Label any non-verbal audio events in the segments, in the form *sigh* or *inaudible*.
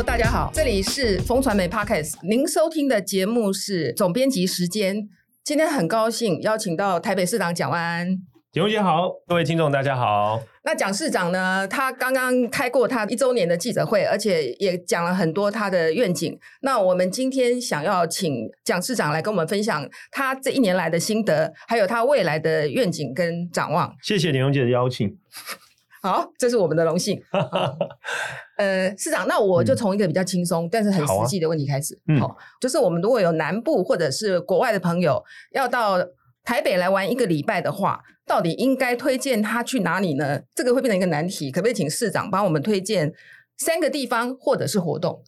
Hello，大家好，这里是风传媒 Podcast，您收听的节目是总编辑时间。今天很高兴邀请到台北市长蒋万安。景荣姐好，各位听众大家好。那蒋市长呢？他刚刚开过他一周年的记者会，而且也讲了很多他的愿景。那我们今天想要请蒋市长来跟我们分享他这一年来的心得，还有他未来的愿景跟展望。谢谢景荣姐的邀请。好，这是我们的荣幸。*laughs* 呃，市长，那我就从一个比较轻松、嗯、但是很实际的问题开始。好、啊哦，就是我们如果有南部或者是国外的朋友要到台北来玩一个礼拜的话，到底应该推荐他去哪里呢？这个会变成一个难题，可不可以请市长帮我们推荐三个地方或者是活动？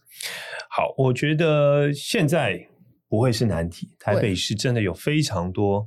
好，我觉得现在不会是难题。台北是真的有非常多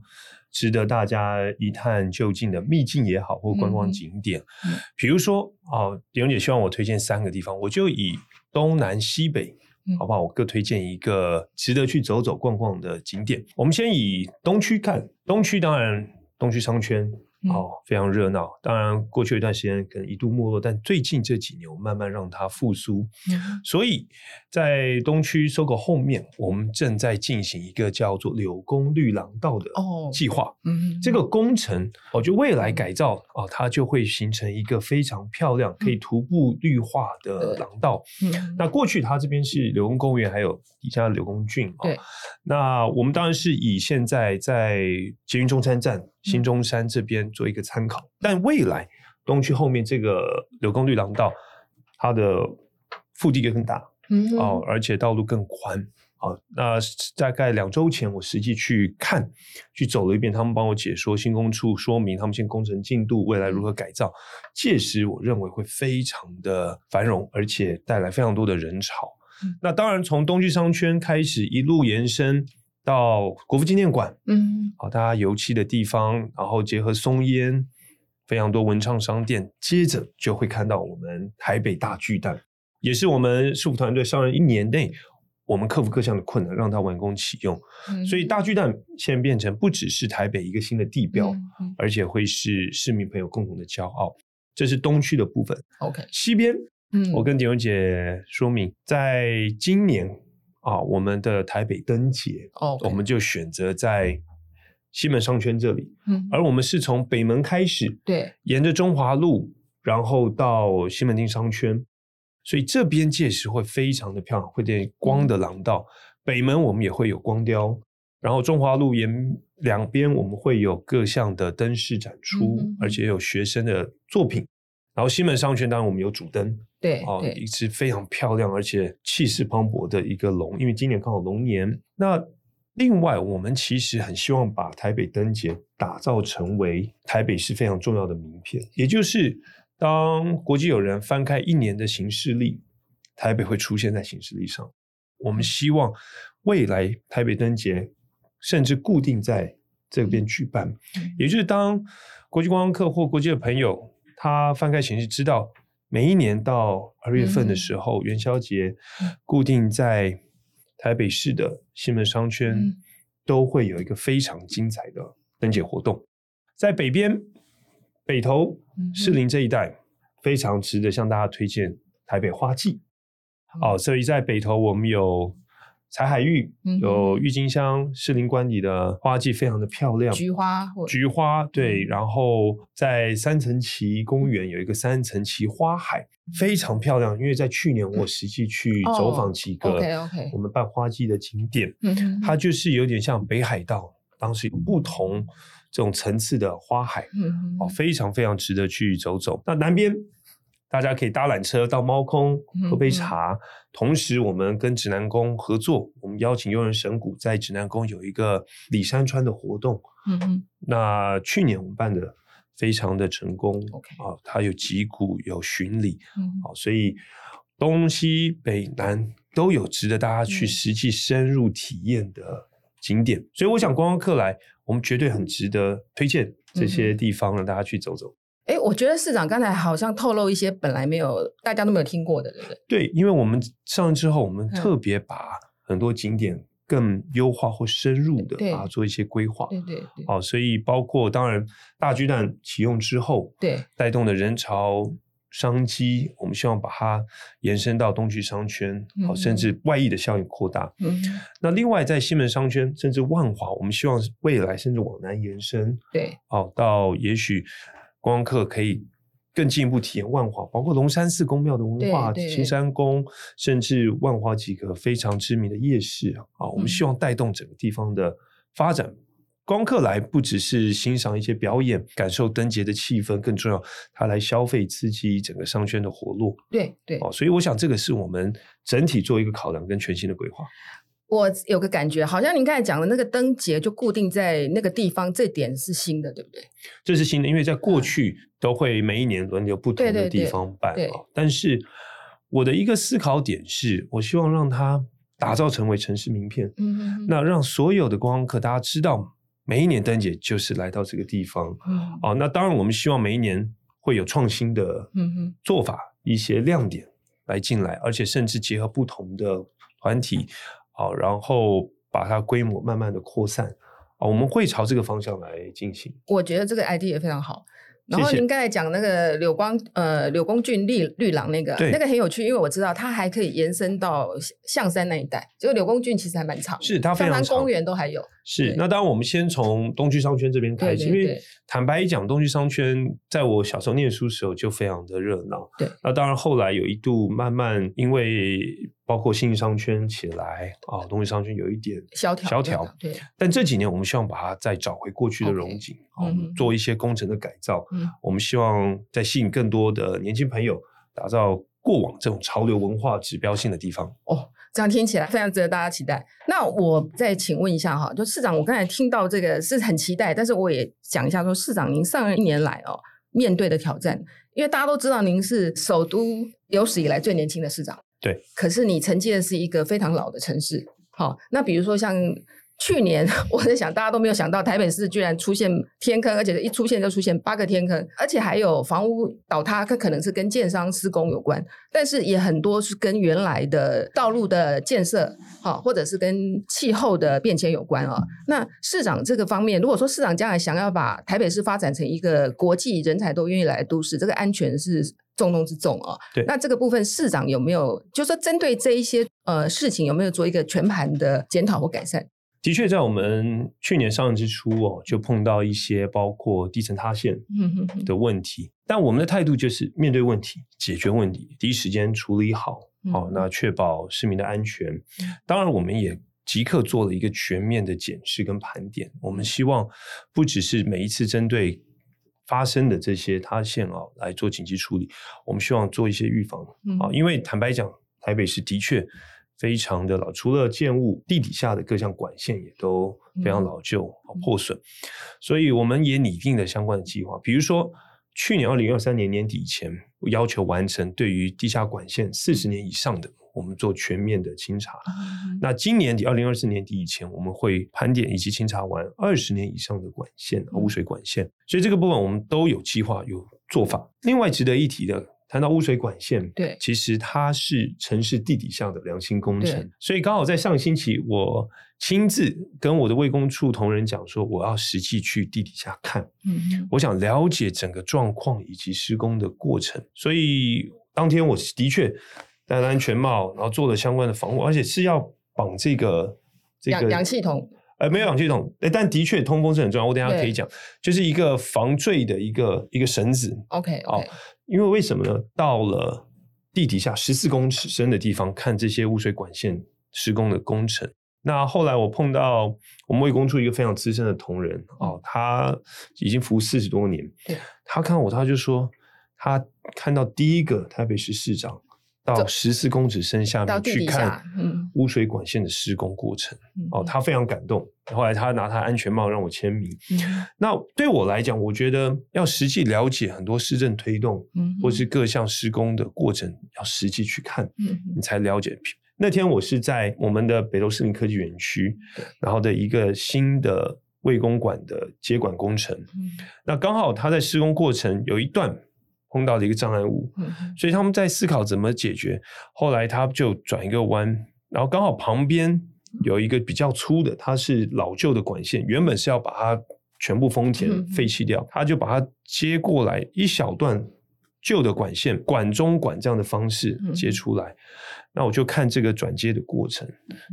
值得大家一探究竟的秘境也好，或观光景点。嗯，比如说，哦，迪荣姐希望我推荐三个地方，我就以东南西北，好不好？我各推荐一个值得去走走逛逛的景点。我们先以东区看，东区当然。东区商圈。哦，非常热闹。当然，过去一段时间可能一度没落，但最近这几年我慢慢让它复苏。嗯、所以在东区 SOGO 后面，我们正在进行一个叫做柳工绿廊道的计划。哦、嗯，这个工程，我觉得未来改造啊、哦，它就会形成一个非常漂亮、可以徒步绿化的廊道。嗯，那过去它这边是柳工公园，还有底下柳公圳。对、哦，那我们当然是以现在在捷运中山站、新中山这边。做一个参考，但未来东区后面这个柳公绿廊道，它的腹地更大，嗯哦，而且道路更宽，好，那大概两周前我实际去看，去走了一遍，他们帮我解说新工处说明他们现在工程进度，未来如何改造，届时我认为会非常的繁荣，而且带来非常多的人潮。嗯、那当然从东区商圈开始一路延伸。到国父纪念馆，嗯，好，大家油漆的地方，然后结合松烟，非常多文创商店，接着就会看到我们台北大巨蛋，也是我们师傅团队上任一年内，我们克服各项的困难，让它完工启用。嗯、所以大巨蛋现在变成不只是台北一个新的地标，嗯、而且会是市民朋友共同的骄傲。这是东区的部分。OK，西边，嗯，我跟迪荣姐说明，在今年。啊，我们的台北灯节，oh, okay. 我们就选择在西门商圈这里，嗯，而我们是从北门开始，对，沿着中华路，然后到西门町商圈，所以这边届时会非常的漂亮，会点光的廊道。嗯、北门我们也会有光雕，然后中华路沿两边我们会有各项的灯饰展出，嗯、而且有学生的作品。然后西门商圈当然我们有主灯，对，哦，一只非常漂亮而且气势磅礴的一个龙，因为今年刚好龙年。那另外我们其实很希望把台北灯节打造成为台北市非常重要的名片，也就是当国际友人翻开一年的行事历，台北会出现在行事历上。我们希望未来台北灯节甚至固定在这边举办，也就是当国际观光客或国际的朋友。他翻开行事，知道每一年到二月份的时候，嗯、元宵节固定在台北市的西门商圈、嗯、都会有一个非常精彩的灯节活动。在北边北投士林这一带，嗯、非常值得向大家推荐台北花季。嗯、哦，所以在北投我们有。彩海芋有郁金香，士林官邸的花季非常的漂亮，菊花，菊花对，然后在三层旗公园有一个三层旗花海，非常漂亮。因为在去年我实际去走访几个我们办花季的景点，它就是有点像北海道，当时有不同这种层次的花海，哦，非常非常值得去走走。那南边。大家可以搭缆车到猫空喝杯茶，嗯嗯，同时我们跟指南宫合作，我们邀请悠人神谷在指南宫有一个里山川的活动。嗯嗯，那去年我们办的非常的成功。OK 啊，它有击鼓，有巡礼，嗯，好，所以东西北南都有值得大家去实际深入体验的景点。嗯、所以我想观光客来，我们绝对很值得推荐这些地方，让大家去走走。哎，我觉得市长刚才好像透露一些本来没有大家都没有听过的，对不对？对，因为我们上任之后，我们特别把很多景点更优化或深入的把它做一些规划。对对对。好，所以包括当然大巨蛋启用之后，对带动的人潮商机，我们希望把它延伸到东区商圈，好、嗯，甚至外溢的效应扩大。嗯，那另外在西门商圈，甚至万华，我们希望未来甚至往南延伸。对，好，到也许观光客可以更进一步体验万华，包括龙山寺公庙的文化、青山宫，甚至万华几个非常知名的夜市啊，我们希望带动整个地方的发展。嗯光客来不只是欣赏一些表演，感受灯节的气氛，更重要，他来消费，刺激整个商圈的活络。对对，哦，所以我想这个是我们整体做一个考量跟全新的规划。我有个感觉，好像您刚才讲的那个灯节就固定在那个地方，这点是新的，对不对？这是新的，因为在过去都会每一年轮流不同的地方办。但是我的一个思考点是，我希望让它打造成为城市名片。嗯那让所有的观光客大家知道。每一年灯节就是来到这个地方，嗯，哦，那当然我们希望每一年会有创新的做法，嗯、一些亮点来进来，而且甚至结合不同的团体，好、哦，然后把它规模慢慢的扩散，啊、哦，我们会朝这个方向来进行。我觉得这个 idea 也非常好。然后您刚才讲那个柳光呃柳公俊绿绿廊那个那个很有趣，因为我知道它还可以延伸到象山那一带，这个柳公俊其实还蛮长，是它非常长，公园都还有。是，那当然我们先从东区商圈这边开始，因为坦白一讲，东区商圈在我小时候念书时候就非常的热闹。对，那当然后来有一度慢慢因为包括新义商圈起来啊，东西商圈有一点萧条萧条。对，但这几年我们希望把它再找回过去的荣景，啊，做一些工程的改造。嗯，我们希望再吸引更多的年轻朋友，打造过往这种潮流文化指标性的地方。哦。这样听起来非常值得大家期待。那我再请问一下哈，就市长，我刚才听到这个是很期待，但是我也讲一下说，市长您上任一年来哦，面对的挑战，因为大家都知道您是首都有史以来最年轻的市长，对，可是你承接的是一个非常老的城市，好，那比如说像。去年 *laughs* 我在想，大家都没有想到台北市居然出现天坑，而且一出现就出现八个天坑，而且还有房屋倒塌，它可能是跟建商施工有关，但是也很多是跟原来的道路的建设，好，或者是跟气候的变迁有关啊。那市长这个方面，如果说市长将来想要把台北市发展成一个国际人才都愿意来都市，这个安全是重中之重啊。对，那这个部分市长有没有，就是说针对这一些呃事情，有没有做一个全盘的检讨或改善？的确，在我们去年上任之初哦，就碰到一些包括地层塌陷的问题。但我们的态度就是面对问题，解决问题，第一时间处理好，好，那确保市民的安全。当然，我们也即刻做了一个全面的检视跟盘点。我们希望不只是每一次针对发生的这些塌陷啊来做紧急处理，我们希望做一些预防啊。因为坦白讲，台北市的确。非常的老，除了建物地底下的各项管线也都非常老旧、嗯、破损，所以我们也拟定了相关的计划。比如说，去年二零二三年年底以前，要求完成对于地下管线四十年以上的，我们做全面的清查。嗯、那今年底二零二四年底以前，我们会盘点以及清查完二十年以上的管线、污水管线。所以这个部分我们都有计划、有做法。另外值得一提的。谈到污水管线，对，其实它是城市地底下的良心工程，所以刚好在上星期，我亲自跟我的卫工处同仁讲说，我要实际去地底下看，嗯，我想了解整个状况以及施工的过程，所以当天我的确戴了安全帽，然后做了相关的防护，而且是要绑这个这个氧气筒，呃，没有氧气筒，但的确通风是很重要，我等一下可以讲，就是一个防坠的一个一个绳子，OK，哦。因为为什么呢？到了地底下十四公尺深的地方看这些污水管线施工的工程，那后来我碰到我们卫工处一个非常资深的同仁哦，他已经服务四十多年，他看我他就说，他看到第一个台北市市长。到十四公尺深下面去看污水管线的施工过程，嗯、哦，他非常感动。后来他拿他安全帽让我签名。嗯、那对我来讲，我觉得要实际了解很多市政推动，嗯，或是各项施工的过程，要实际去看，嗯，你才了解。那天我是在我们的北投市林科技园区，然后的一个新的卫工馆的接管工程，嗯，那刚好他在施工过程有一段。碰到的一个障碍物，所以他们在思考怎么解决。后来他就转一个弯，然后刚好旁边有一个比较粗的，它是老旧的管线，原本是要把它全部封填废弃掉，他就把它接过来一小段旧的管线管中管这样的方式接出来。嗯那我就看这个转接的过程，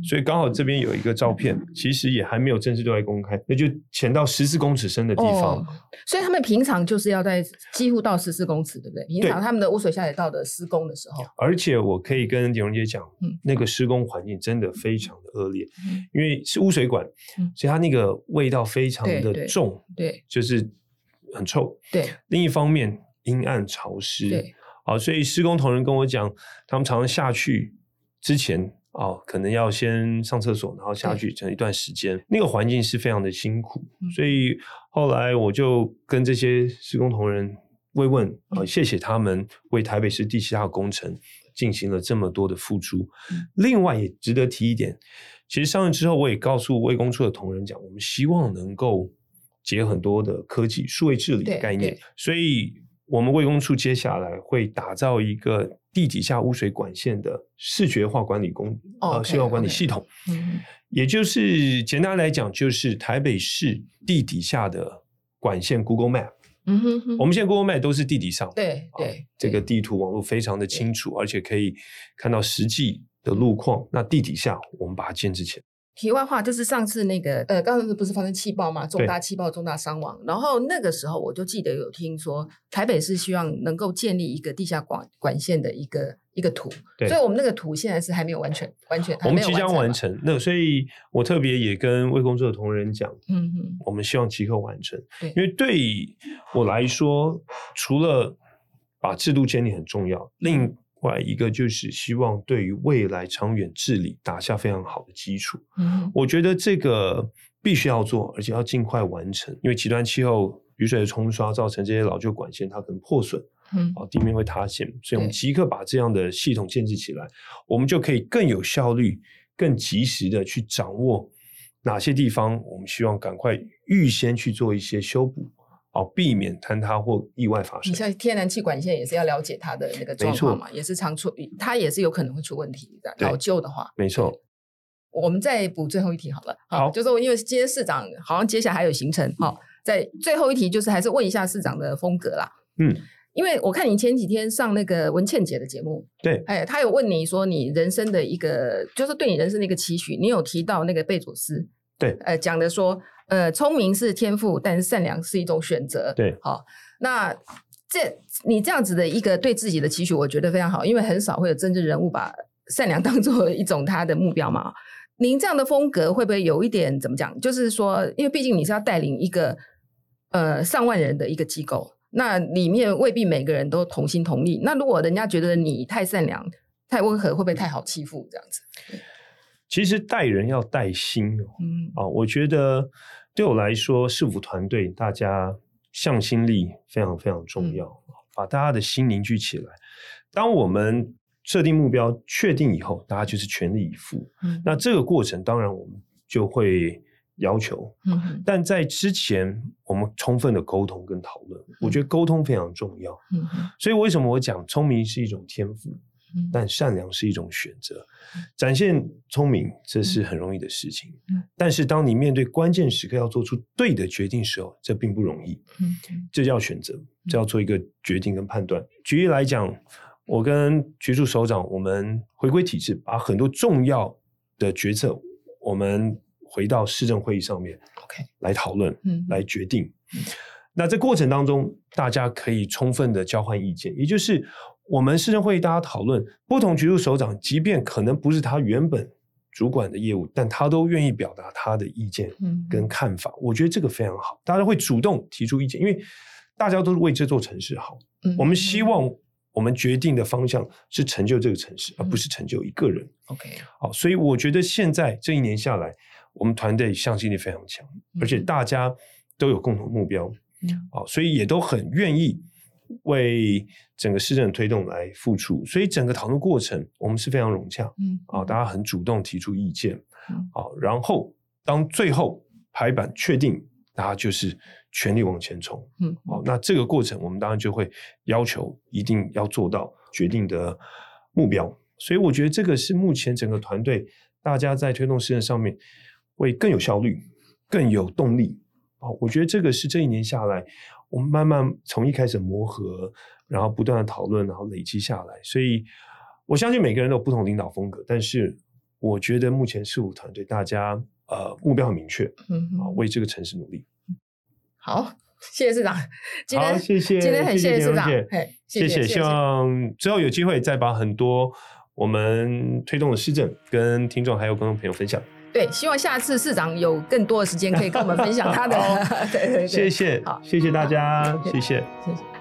所以刚好这边有一个照片，其实也还没有正式对外公开，那就潜到十四公尺深的地方。哦，所以他们平常就是要在几乎到十四公尺，对不对？平常他们的污水下水道的施工的时候，而且我可以跟李蓉姐讲，嗯，那个施工环境真的非常的恶劣，嗯，因为是污水管，嗯，所以它那个味道非常的重，对，对，就是很臭，对。另一方面，阴暗潮湿，对。好，所以施工同仁跟我讲，他们常常下去之前哦，可能要先上厕所，然后下去整一段时间，那个环境是非常的辛苦。所以后来我就跟这些施工同仁慰问啊，谢谢他们为台北市第七大工程进行了这么多的付出。另外也值得提一点，其实上任之后，我也告诉卫工处的同仁讲，我们希望能够结合很多的科技、数位治理的概念，所以。我们卫工处接下来会打造一个地底下污水管线的视觉化管理工呃视觉化管理系统，嗯，也就是简单来讲，就是台北市地底下的管线 Google Map，嗯哼哼，我们现在 Google Map 都是地底上，对对，这个地图网络非常的清楚，而且可以看到实际的路况。那地底下我们把它建置起来。题外话，就是上次那个呃，刚才不是发生气爆嘛？重大气爆，重大伤亡。然后那个时候，我就记得有听说，台北是希望能够建立一个地下管管线的一个一个图。所以我们那个图现在是还没有完全完全，我们即将完成。那所以我特别也跟未工作的同仁讲，嗯嗯，我们希望即刻完成。对，因为对我来说，除了把制度建立很重要，另另外一个就是希望对于未来长远治理打下非常好的基础。嗯，我觉得这个必须要做，而且要尽快完成。因为极端气候雨水的冲刷造成这些老旧管线它可能破损，嗯，啊，地面会塌陷，所以我们即刻把这样的系统建置起来，我们就可以更有效率、更及时的去掌握哪些地方我们希望赶快预先去做一些修补。哦，避免坍塌或意外发生。你像天然气管线也是要了解它的那个状况嘛，也是常出，它也是有可能会出问题的。老旧的话，没错。我们再补最后一题好了。好，就是因为今天市长好像接下来还有行程，好，在最后一题就是还是问一下市长的风格啦。嗯，因为我看你前几天上那个文倩姐的节目，对，哎，他有问你说你人生的一个，就是对你人生的一个期许，你有提到那个贝佐斯，对，呃，讲的说。呃，聪明是天赋，但是善良是一种选择。对，好，那这你这样子的一个对自己的期许，我觉得非常好，因为很少会有政治人物把善良 *laughs* 当做一种他的目标嘛。您这样的风格会不会有一点怎么讲？就是说，因为毕竟你是要带领一个呃上万人的一个机构，那里面未必每个人都同心同力。那如果人家觉得你太善良、太温和，会不会太好欺负？这样子？其实带人要带心哦，嗯啊，我觉得对我来说，市府团队大家向心力非常非常重要，嗯，把大家的心凝聚起来。当我们设定目标确定以后，大家就是全力以赴。嗯，那这个过程当然我们就会要求，嗯，但在之前我们充分的沟通跟讨论，嗯，我觉得沟通非常重要。嗯，所以为什么我讲聪明是一种天赋？但善良是一种选择，展现聪明这是很容易的事情。但是当你面对关键时刻要做出对的决定时候，这并不容易。这叫选择，这要做一个决定跟判断。举例来讲，我跟局处首长，我们回归体制，把很多重要的决策，我们回到市政会议上面，OK，来讨论，来决定。那这过程当中，大家可以充分的交换意见，也就是。我们市政会议大家讨论，不同局处首长，即便可能不是他原本主管的业务，但他都愿意表达他的意见跟看法。嗯。我觉得这个非常好，大家会主动提出意见，因为大家都是为这座城市好。嗯。我们希望我们决定的方向是成就这个城市，而不是成就一个人。OK，好，所以我觉得现在这一年下来，我们团队向心力非常强，而且大家都有共同目标。嗯，好，所以也都很愿意。为整个市政推动来付出，所以整个讨论过程我们是非常融洽，嗯，啊，大家很主动提出意见，嗯，啊，然后当最后排版确定，大家就是全力往前冲，嗯，好，那这个过程我们当然就会要求一定要做到决定的目标，所以我觉得这个是目前整个团队大家在推动市政上面会更有效率、更有动力，啊，我觉得这个是这一年下来。我们慢慢从一开始磨合，然后不断的讨论，然后累积下来。所以我相信每个人都有不同领导风格，但是我觉得目前事务团队大家呃目标很明确，嗯啊，为这个城市努力。好，*laughs* 谢谢市长。今天好，谢谢，今天很谢谢市长，谢谢。希望之后有机会再把很多我们推动的施政跟听众还有观众朋友分享。对，希望下次市长有更多的时间可以跟我们分享他的。*laughs* 对对对，谢谢，好，谢谢大家，谢谢，谢谢。